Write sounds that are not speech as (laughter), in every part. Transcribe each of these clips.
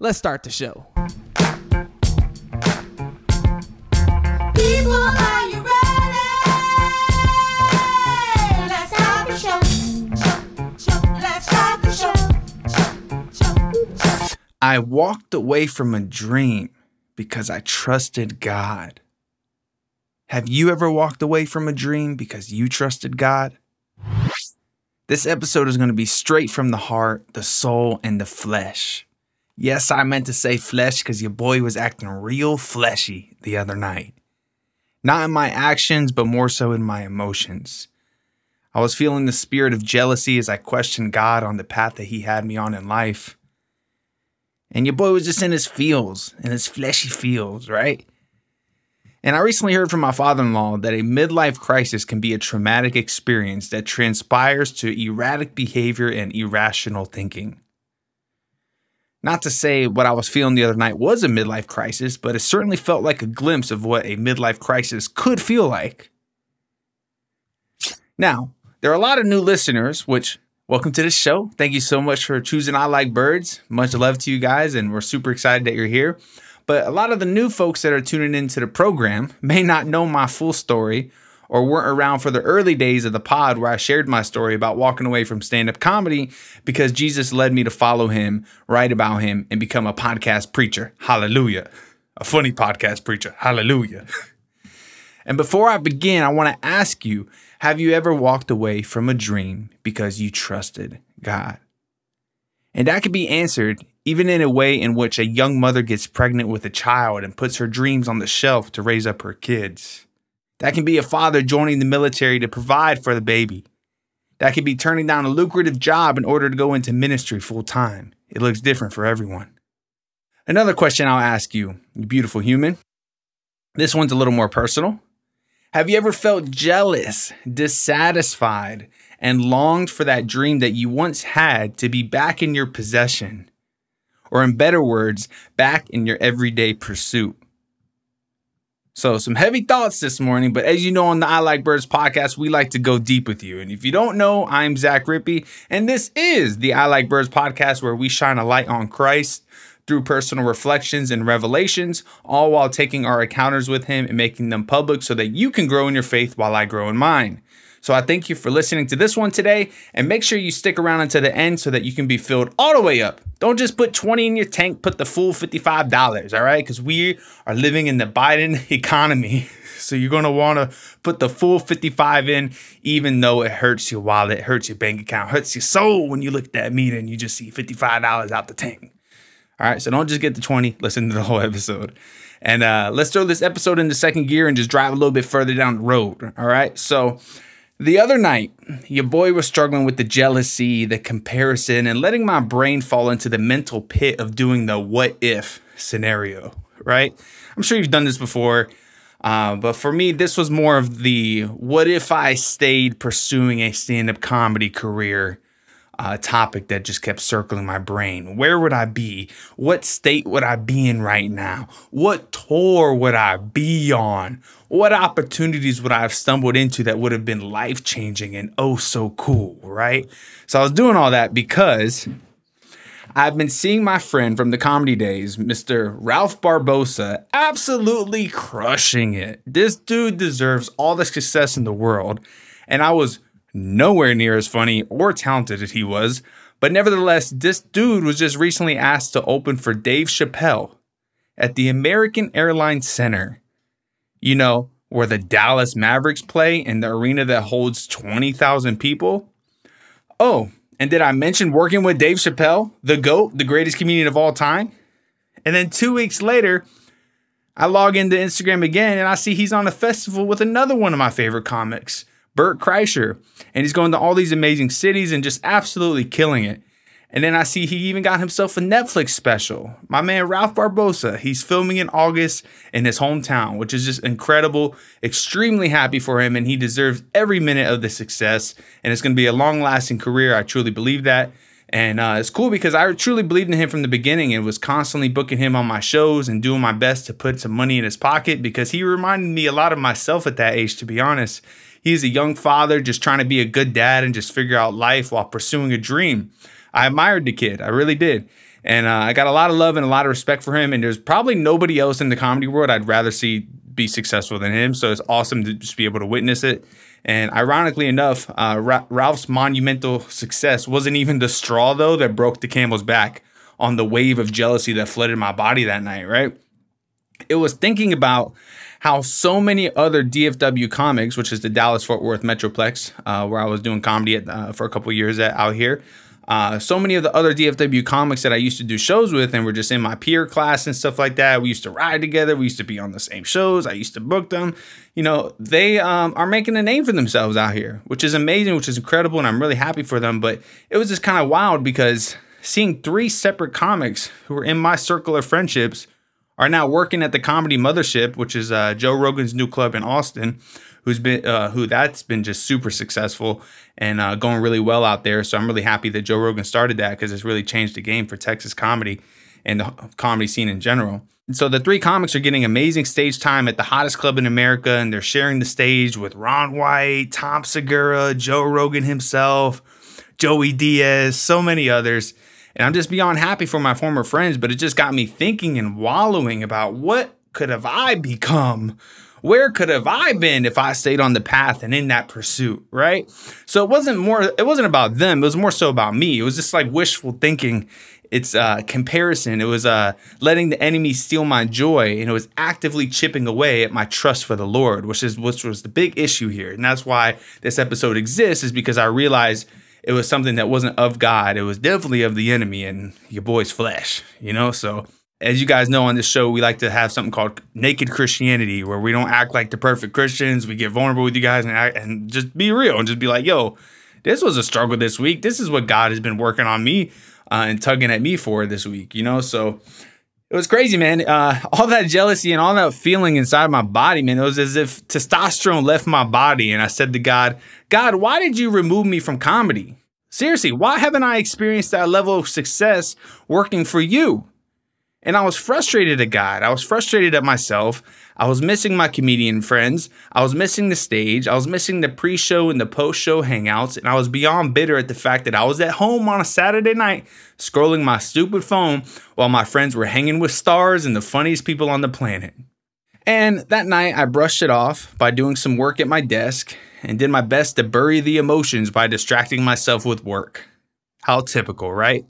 Let's start the show. People, are you ready? Let's start the show. Show, show. Let's start the show. Show, show, show. I walked away from a dream because I trusted God. Have you ever walked away from a dream because you trusted God? This episode is going to be straight from the heart, the soul, and the flesh. Yes, I meant to say flesh because your boy was acting real fleshy the other night. Not in my actions, but more so in my emotions. I was feeling the spirit of jealousy as I questioned God on the path that He had me on in life. And your boy was just in his feels, in his fleshy feels, right? And I recently heard from my father in law that a midlife crisis can be a traumatic experience that transpires to erratic behavior and irrational thinking. Not to say what I was feeling the other night was a midlife crisis, but it certainly felt like a glimpse of what a midlife crisis could feel like. Now, there are a lot of new listeners, which welcome to the show. Thank you so much for choosing I Like Birds. Much love to you guys, and we're super excited that you're here. But a lot of the new folks that are tuning into the program may not know my full story or weren't around for the early days of the pod where I shared my story about walking away from stand up comedy because Jesus led me to follow him, write about him, and become a podcast preacher. Hallelujah. A funny podcast preacher. Hallelujah. (laughs) and before I begin, I want to ask you have you ever walked away from a dream because you trusted God? And that could be answered even in a way in which a young mother gets pregnant with a child and puts her dreams on the shelf to raise up her kids. That can be a father joining the military to provide for the baby. That could be turning down a lucrative job in order to go into ministry full time. It looks different for everyone. Another question I'll ask you, you beautiful human. This one's a little more personal. Have you ever felt jealous, dissatisfied, and longed for that dream that you once had to be back in your possession? Or, in better words, back in your everyday pursuit? So, some heavy thoughts this morning, but as you know on the I Like Birds podcast, we like to go deep with you. And if you don't know, I'm Zach Rippey, and this is the I Like Birds podcast where we shine a light on Christ through personal reflections and revelations, all while taking our encounters with Him and making them public so that you can grow in your faith while I grow in mine. So I thank you for listening to this one today, and make sure you stick around until the end so that you can be filled all the way up. Don't just put 20 in your tank, put the full $55, all right? Because we are living in the Biden (laughs) economy. (laughs) So you're gonna wanna put the full 55 in, even though it hurts your wallet, hurts your bank account, hurts your soul when you look at that meter and you just see $55 out the tank. All right, so don't just get the 20, (laughs) listen to the whole episode. And uh, let's throw this episode into second gear and just drive a little bit further down the road. All right, so the other night, your boy was struggling with the jealousy, the comparison, and letting my brain fall into the mental pit of doing the what if scenario, right? I'm sure you've done this before. Uh, but for me, this was more of the what if I stayed pursuing a stand up comedy career uh, topic that just kept circling my brain. Where would I be? What state would I be in right now? What tour would I be on? What opportunities would I have stumbled into that would have been life changing and oh so cool, right? So I was doing all that because I've been seeing my friend from the comedy days, Mr. Ralph Barbosa, absolutely crushing it. This dude deserves all the success in the world. And I was nowhere near as funny or talented as he was. But nevertheless, this dude was just recently asked to open for Dave Chappelle at the American Airlines Center. You know, where the Dallas Mavericks play in the arena that holds 20,000 people. Oh, and did I mention working with Dave Chappelle, the GOAT, the greatest comedian of all time? And then two weeks later, I log into Instagram again and I see he's on a festival with another one of my favorite comics, Bert Kreischer. And he's going to all these amazing cities and just absolutely killing it. And then I see he even got himself a Netflix special. My man Ralph Barbosa, he's filming in August in his hometown, which is just incredible. Extremely happy for him, and he deserves every minute of the success. And it's going to be a long lasting career. I truly believe that. And uh, it's cool because I truly believed in him from the beginning and was constantly booking him on my shows and doing my best to put some money in his pocket because he reminded me a lot of myself at that age, to be honest. He's a young father just trying to be a good dad and just figure out life while pursuing a dream. I admired the kid, I really did. And uh, I got a lot of love and a lot of respect for him. And there's probably nobody else in the comedy world I'd rather see be successful than him. So it's awesome to just be able to witness it. And ironically enough, uh, Ra- Ralph's monumental success wasn't even the straw, though, that broke the camel's back on the wave of jealousy that flooded my body that night, right? It was thinking about how so many other DFW comics, which is the Dallas Fort Worth Metroplex, uh, where I was doing comedy at, uh, for a couple years at, out here, uh, so many of the other DFW comics that I used to do shows with and were just in my peer class and stuff like that. We used to ride together. We used to be on the same shows. I used to book them. You know, they um, are making a name for themselves out here, which is amazing, which is incredible. And I'm really happy for them. But it was just kind of wild because seeing three separate comics who were in my circle of friendships are now working at the Comedy Mothership, which is uh, Joe Rogan's new club in Austin, who's been uh, who that's been just super successful and uh, going really well out there. So I'm really happy that Joe Rogan started that because it's really changed the game for Texas comedy and the comedy scene in general. So the three comics are getting amazing stage time at the hottest club in America, and they're sharing the stage with Ron White, Tom Segura, Joe Rogan himself, Joey Diaz, so many others. And I'm just beyond happy for my former friends, but it just got me thinking and wallowing about what could have I become where could have I been if I stayed on the path and in that pursuit, right? So it wasn't more, it wasn't about them. It was more so about me. It was just like wishful thinking. It's uh, comparison. It was uh, letting the enemy steal my joy, and it was actively chipping away at my trust for the Lord, which is which was the big issue here. And that's why this episode exists, is because I realized it was something that wasn't of God. It was definitely of the enemy and your boy's flesh, you know? So as you guys know on this show, we like to have something called naked Christianity, where we don't act like the perfect Christians. We get vulnerable with you guys and act, and just be real and just be like, "Yo, this was a struggle this week. This is what God has been working on me uh, and tugging at me for this week." You know, so it was crazy, man. Uh, all that jealousy and all that feeling inside my body, man. It was as if testosterone left my body, and I said to God, "God, why did you remove me from comedy?" Seriously, why haven't I experienced that level of success working for you? And I was frustrated at God. I was frustrated at myself. I was missing my comedian friends. I was missing the stage. I was missing the pre show and the post show hangouts. And I was beyond bitter at the fact that I was at home on a Saturday night scrolling my stupid phone while my friends were hanging with stars and the funniest people on the planet. And that night, I brushed it off by doing some work at my desk and did my best to bury the emotions by distracting myself with work. How typical, right?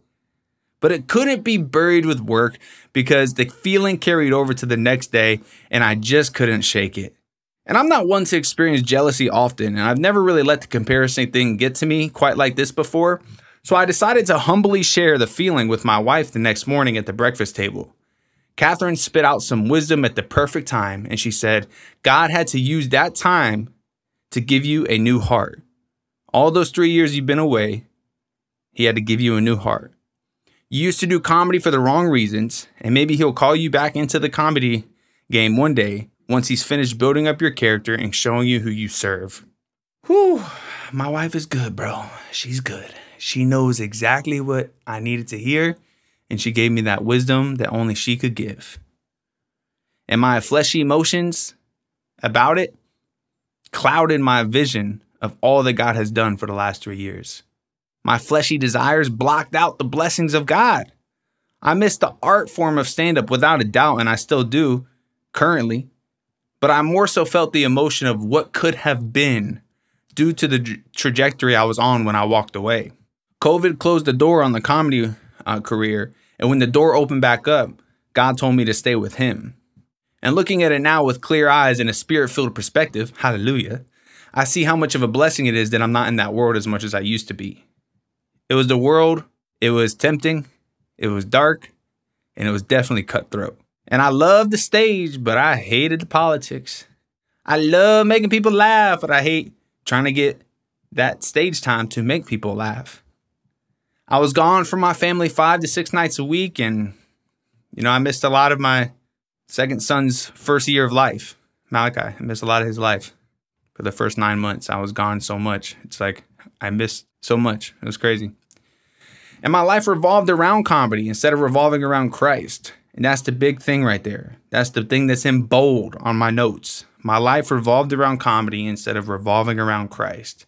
But it couldn't be buried with work because the feeling carried over to the next day and I just couldn't shake it. And I'm not one to experience jealousy often, and I've never really let the comparison thing get to me quite like this before. So I decided to humbly share the feeling with my wife the next morning at the breakfast table. Catherine spit out some wisdom at the perfect time, and she said, God had to use that time to give you a new heart. All those three years you've been away, He had to give you a new heart. You used to do comedy for the wrong reasons, and maybe he'll call you back into the comedy game one day once he's finished building up your character and showing you who you serve. Whew, my wife is good, bro. She's good. She knows exactly what I needed to hear, and she gave me that wisdom that only she could give. And my fleshy emotions about it clouded my vision of all that God has done for the last three years. My fleshy desires blocked out the blessings of God. I missed the art form of stand up without a doubt, and I still do currently. But I more so felt the emotion of what could have been due to the trajectory I was on when I walked away. COVID closed the door on the comedy uh, career, and when the door opened back up, God told me to stay with Him. And looking at it now with clear eyes and a spirit filled perspective, hallelujah, I see how much of a blessing it is that I'm not in that world as much as I used to be. It was the world, it was tempting, it was dark, and it was definitely cutthroat. And I loved the stage, but I hated the politics. I love making people laugh, but I hate trying to get that stage time to make people laugh. I was gone from my family five to six nights a week, and you know, I missed a lot of my second son's first year of life. Malachi, I missed a lot of his life for the first nine months. I was gone so much. It's like I missed so much. It was crazy. And my life revolved around comedy instead of revolving around Christ. And that's the big thing right there. That's the thing that's in bold on my notes. My life revolved around comedy instead of revolving around Christ.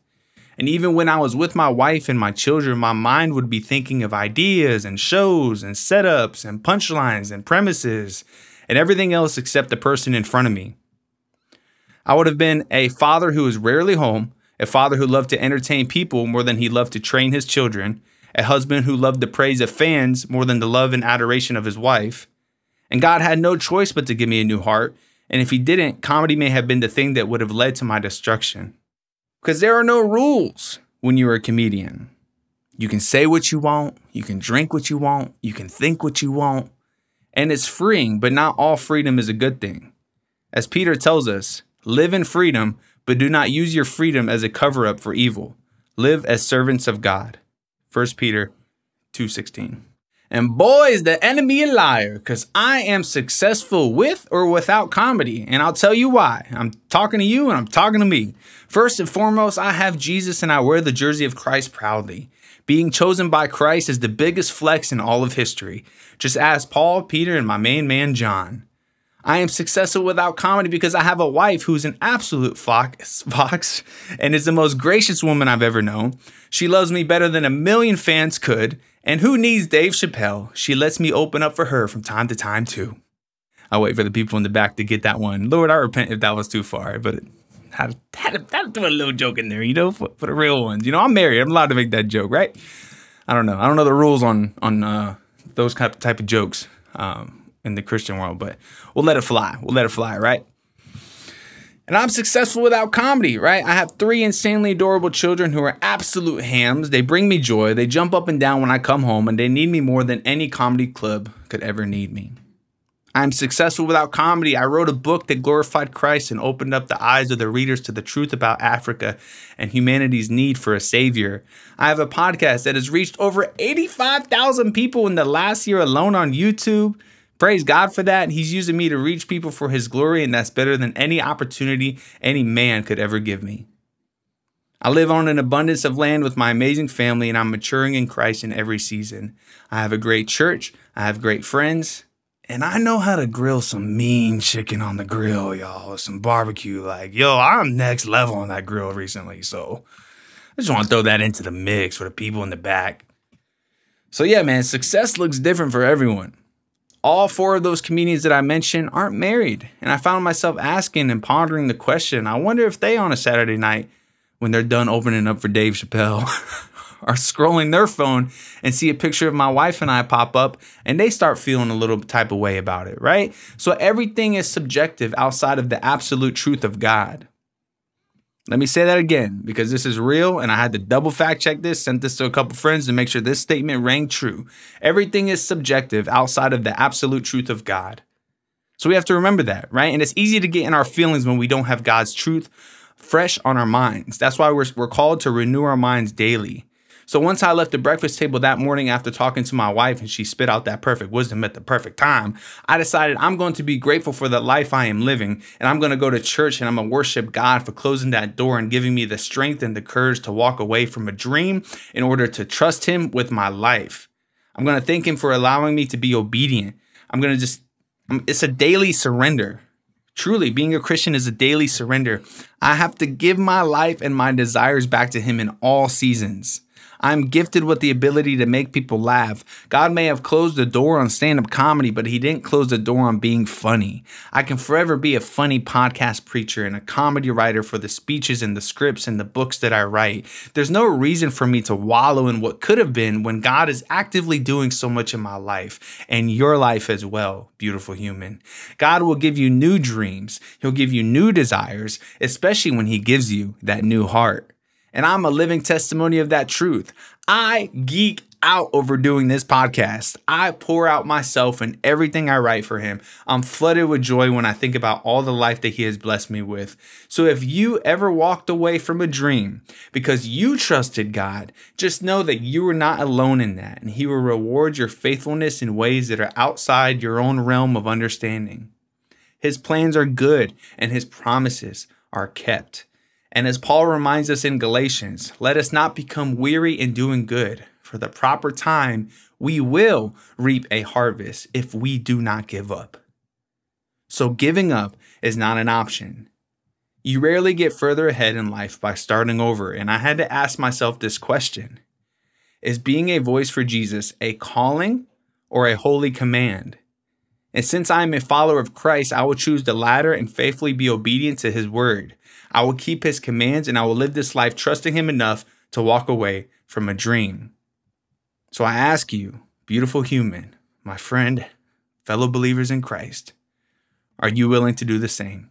And even when I was with my wife and my children, my mind would be thinking of ideas and shows and setups and punchlines and premises and everything else except the person in front of me. I would have been a father who was rarely home, a father who loved to entertain people more than he loved to train his children, a husband who loved the praise of fans more than the love and adoration of his wife. And God had no choice but to give me a new heart, and if he didn't, comedy may have been the thing that would have led to my destruction. Because there are no rules when you're a comedian. You can say what you want, you can drink what you want, you can think what you want, and it's freeing, but not all freedom is a good thing. As Peter tells us, live in freedom, but do not use your freedom as a cover up for evil. Live as servants of God. 1 Peter 2:16. And boy, is the enemy a liar, because I am successful with or without comedy. And I'll tell you why. I'm talking to you and I'm talking to me. First and foremost, I have Jesus and I wear the jersey of Christ proudly. Being chosen by Christ is the biggest flex in all of history. Just ask Paul, Peter, and my main man, John. I am successful without comedy because I have a wife who's an absolute fox, (laughs) fox and is the most gracious woman I've ever known. She loves me better than a million fans could, and who needs Dave Chappelle? She lets me open up for her from time to time, too. I'll wait for the people in the back to get that one. Lord, I repent if that was too far, but had, had, to, throw a little joke in there, you know, for, for the real ones. You know, I'm married. I'm allowed to make that joke, right? I don't know. I don't know the rules on on uh, those type type of jokes um, in the Christian world, but we'll let it fly. We'll let it fly, right? And I'm successful without comedy, right? I have three insanely adorable children who are absolute hams. They bring me joy. They jump up and down when I come home, and they need me more than any comedy club could ever need me. I'm successful without comedy. I wrote a book that glorified Christ and opened up the eyes of the readers to the truth about Africa and humanity's need for a savior. I have a podcast that has reached over 85,000 people in the last year alone on YouTube. Praise God for that. He's using me to reach people for his glory, and that's better than any opportunity any man could ever give me. I live on an abundance of land with my amazing family, and I'm maturing in Christ in every season. I have a great church, I have great friends, and I know how to grill some mean chicken on the grill, y'all, with some barbecue. Like, yo, I'm next level on that grill recently, so I just want to throw that into the mix for the people in the back. So, yeah, man, success looks different for everyone all four of those comedians that I mentioned aren't married. And I found myself asking and pondering the question I wonder if they, on a Saturday night, when they're done opening up for Dave Chappelle, (laughs) are scrolling their phone and see a picture of my wife and I pop up and they start feeling a little type of way about it, right? So everything is subjective outside of the absolute truth of God. Let me say that again because this is real and I had to double fact check this, sent this to a couple friends to make sure this statement rang true. Everything is subjective outside of the absolute truth of God. So we have to remember that, right? And it's easy to get in our feelings when we don't have God's truth fresh on our minds. That's why we're, we're called to renew our minds daily. So once I left the breakfast table that morning after talking to my wife and she spit out that perfect wisdom at the perfect time, I decided I'm going to be grateful for the life I am living and I'm going to go to church and I'm going to worship God for closing that door and giving me the strength and the courage to walk away from a dream in order to trust Him with my life. I'm going to thank Him for allowing me to be obedient. I'm going to just, it's a daily surrender. Truly, being a Christian is a daily surrender. I have to give my life and my desires back to Him in all seasons. I'm gifted with the ability to make people laugh. God may have closed the door on stand up comedy, but He didn't close the door on being funny. I can forever be a funny podcast preacher and a comedy writer for the speeches and the scripts and the books that I write. There's no reason for me to wallow in what could have been when God is actively doing so much in my life and your life as well, beautiful human. God will give you new dreams, He'll give you new desires, especially when He gives you that new heart. And I'm a living testimony of that truth. I geek out over doing this podcast. I pour out myself and everything I write for him. I'm flooded with joy when I think about all the life that he has blessed me with. So if you ever walked away from a dream because you trusted God, just know that you are not alone in that and he will reward your faithfulness in ways that are outside your own realm of understanding. His plans are good and his promises are kept. And as Paul reminds us in Galatians, let us not become weary in doing good. For the proper time, we will reap a harvest if we do not give up. So giving up is not an option. You rarely get further ahead in life by starting over, and I had to ask myself this question Is being a voice for Jesus a calling or a holy command? And since I am a follower of Christ, I will choose the latter and faithfully be obedient to his word. I will keep his commands and I will live this life trusting him enough to walk away from a dream. So I ask you, beautiful human, my friend, fellow believers in Christ, are you willing to do the same?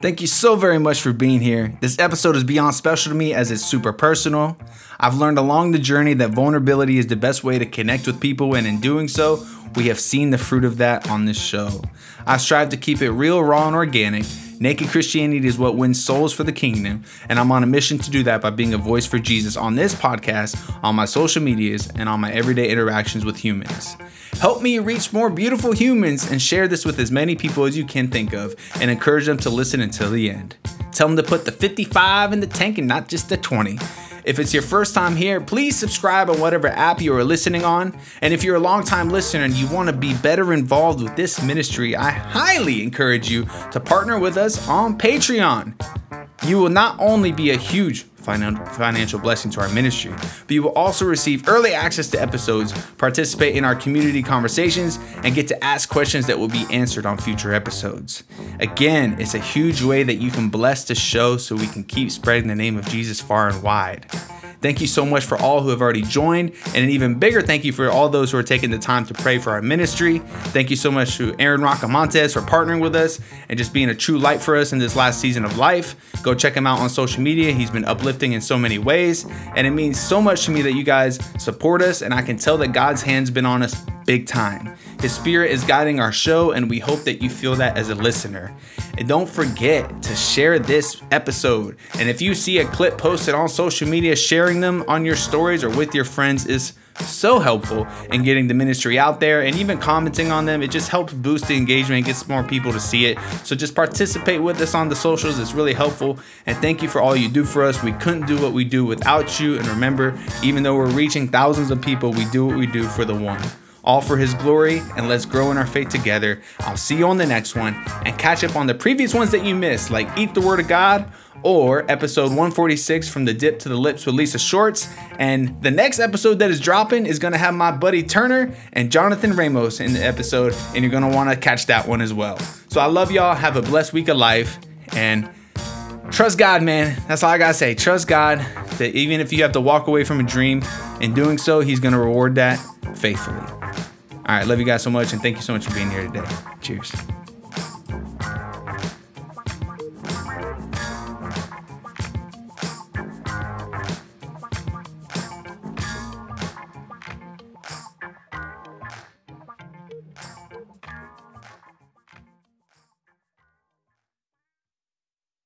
Thank you so very much for being here. This episode is beyond special to me as it's super personal. I've learned along the journey that vulnerability is the best way to connect with people, and in doing so, we have seen the fruit of that on this show. I strive to keep it real, raw, and organic. Naked Christianity is what wins souls for the kingdom, and I'm on a mission to do that by being a voice for Jesus on this podcast, on my social medias, and on my everyday interactions with humans. Help me reach more beautiful humans and share this with as many people as you can think of and encourage them to listen until the end. Tell them to put the 55 in the tank and not just the 20. If it's your first time here, please subscribe on whatever app you are listening on. And if you're a long-time listener and you want to be better involved with this ministry, I highly encourage you to partner with us on Patreon. You will not only be a huge financial blessing to our ministry, but you will also receive early access to episodes, participate in our community conversations, and get to ask questions that will be answered on future episodes. Again, it's a huge way that you can bless the show so we can keep spreading the name of Jesus far and wide. Thank you so much for all who have already joined, and an even bigger thank you for all those who are taking the time to pray for our ministry. Thank you so much to Aaron Rocamontes for partnering with us and just being a true light for us in this last season of life. Go check him out on social media. He's been uplifting in so many ways, and it means so much to me that you guys support us, and I can tell that God's hand's been on us big time. His spirit is guiding our show, and we hope that you feel that as a listener. And don't forget to share this episode. And if you see a clip posted on social media, sharing them on your stories or with your friends is so helpful in getting the ministry out there and even commenting on them. It just helps boost the engagement, and gets more people to see it. So just participate with us on the socials. It's really helpful. And thank you for all you do for us. We couldn't do what we do without you. And remember, even though we're reaching thousands of people, we do what we do for the one all for His glory, and let's grow in our faith together. I'll see you on the next one and catch up on the previous ones that you missed, like Eat the Word of God or episode 146 from the dip to the lips with Lisa Shorts. And the next episode that is dropping is going to have my buddy Turner and Jonathan Ramos in the episode, and you're going to want to catch that one as well. So I love y'all. Have a blessed week of life and trust God, man. That's all I got to say. Trust God that even if you have to walk away from a dream, in doing so, He's going to reward that faithfully. All right, love you guys so much, and thank you so much for being here today. Cheers.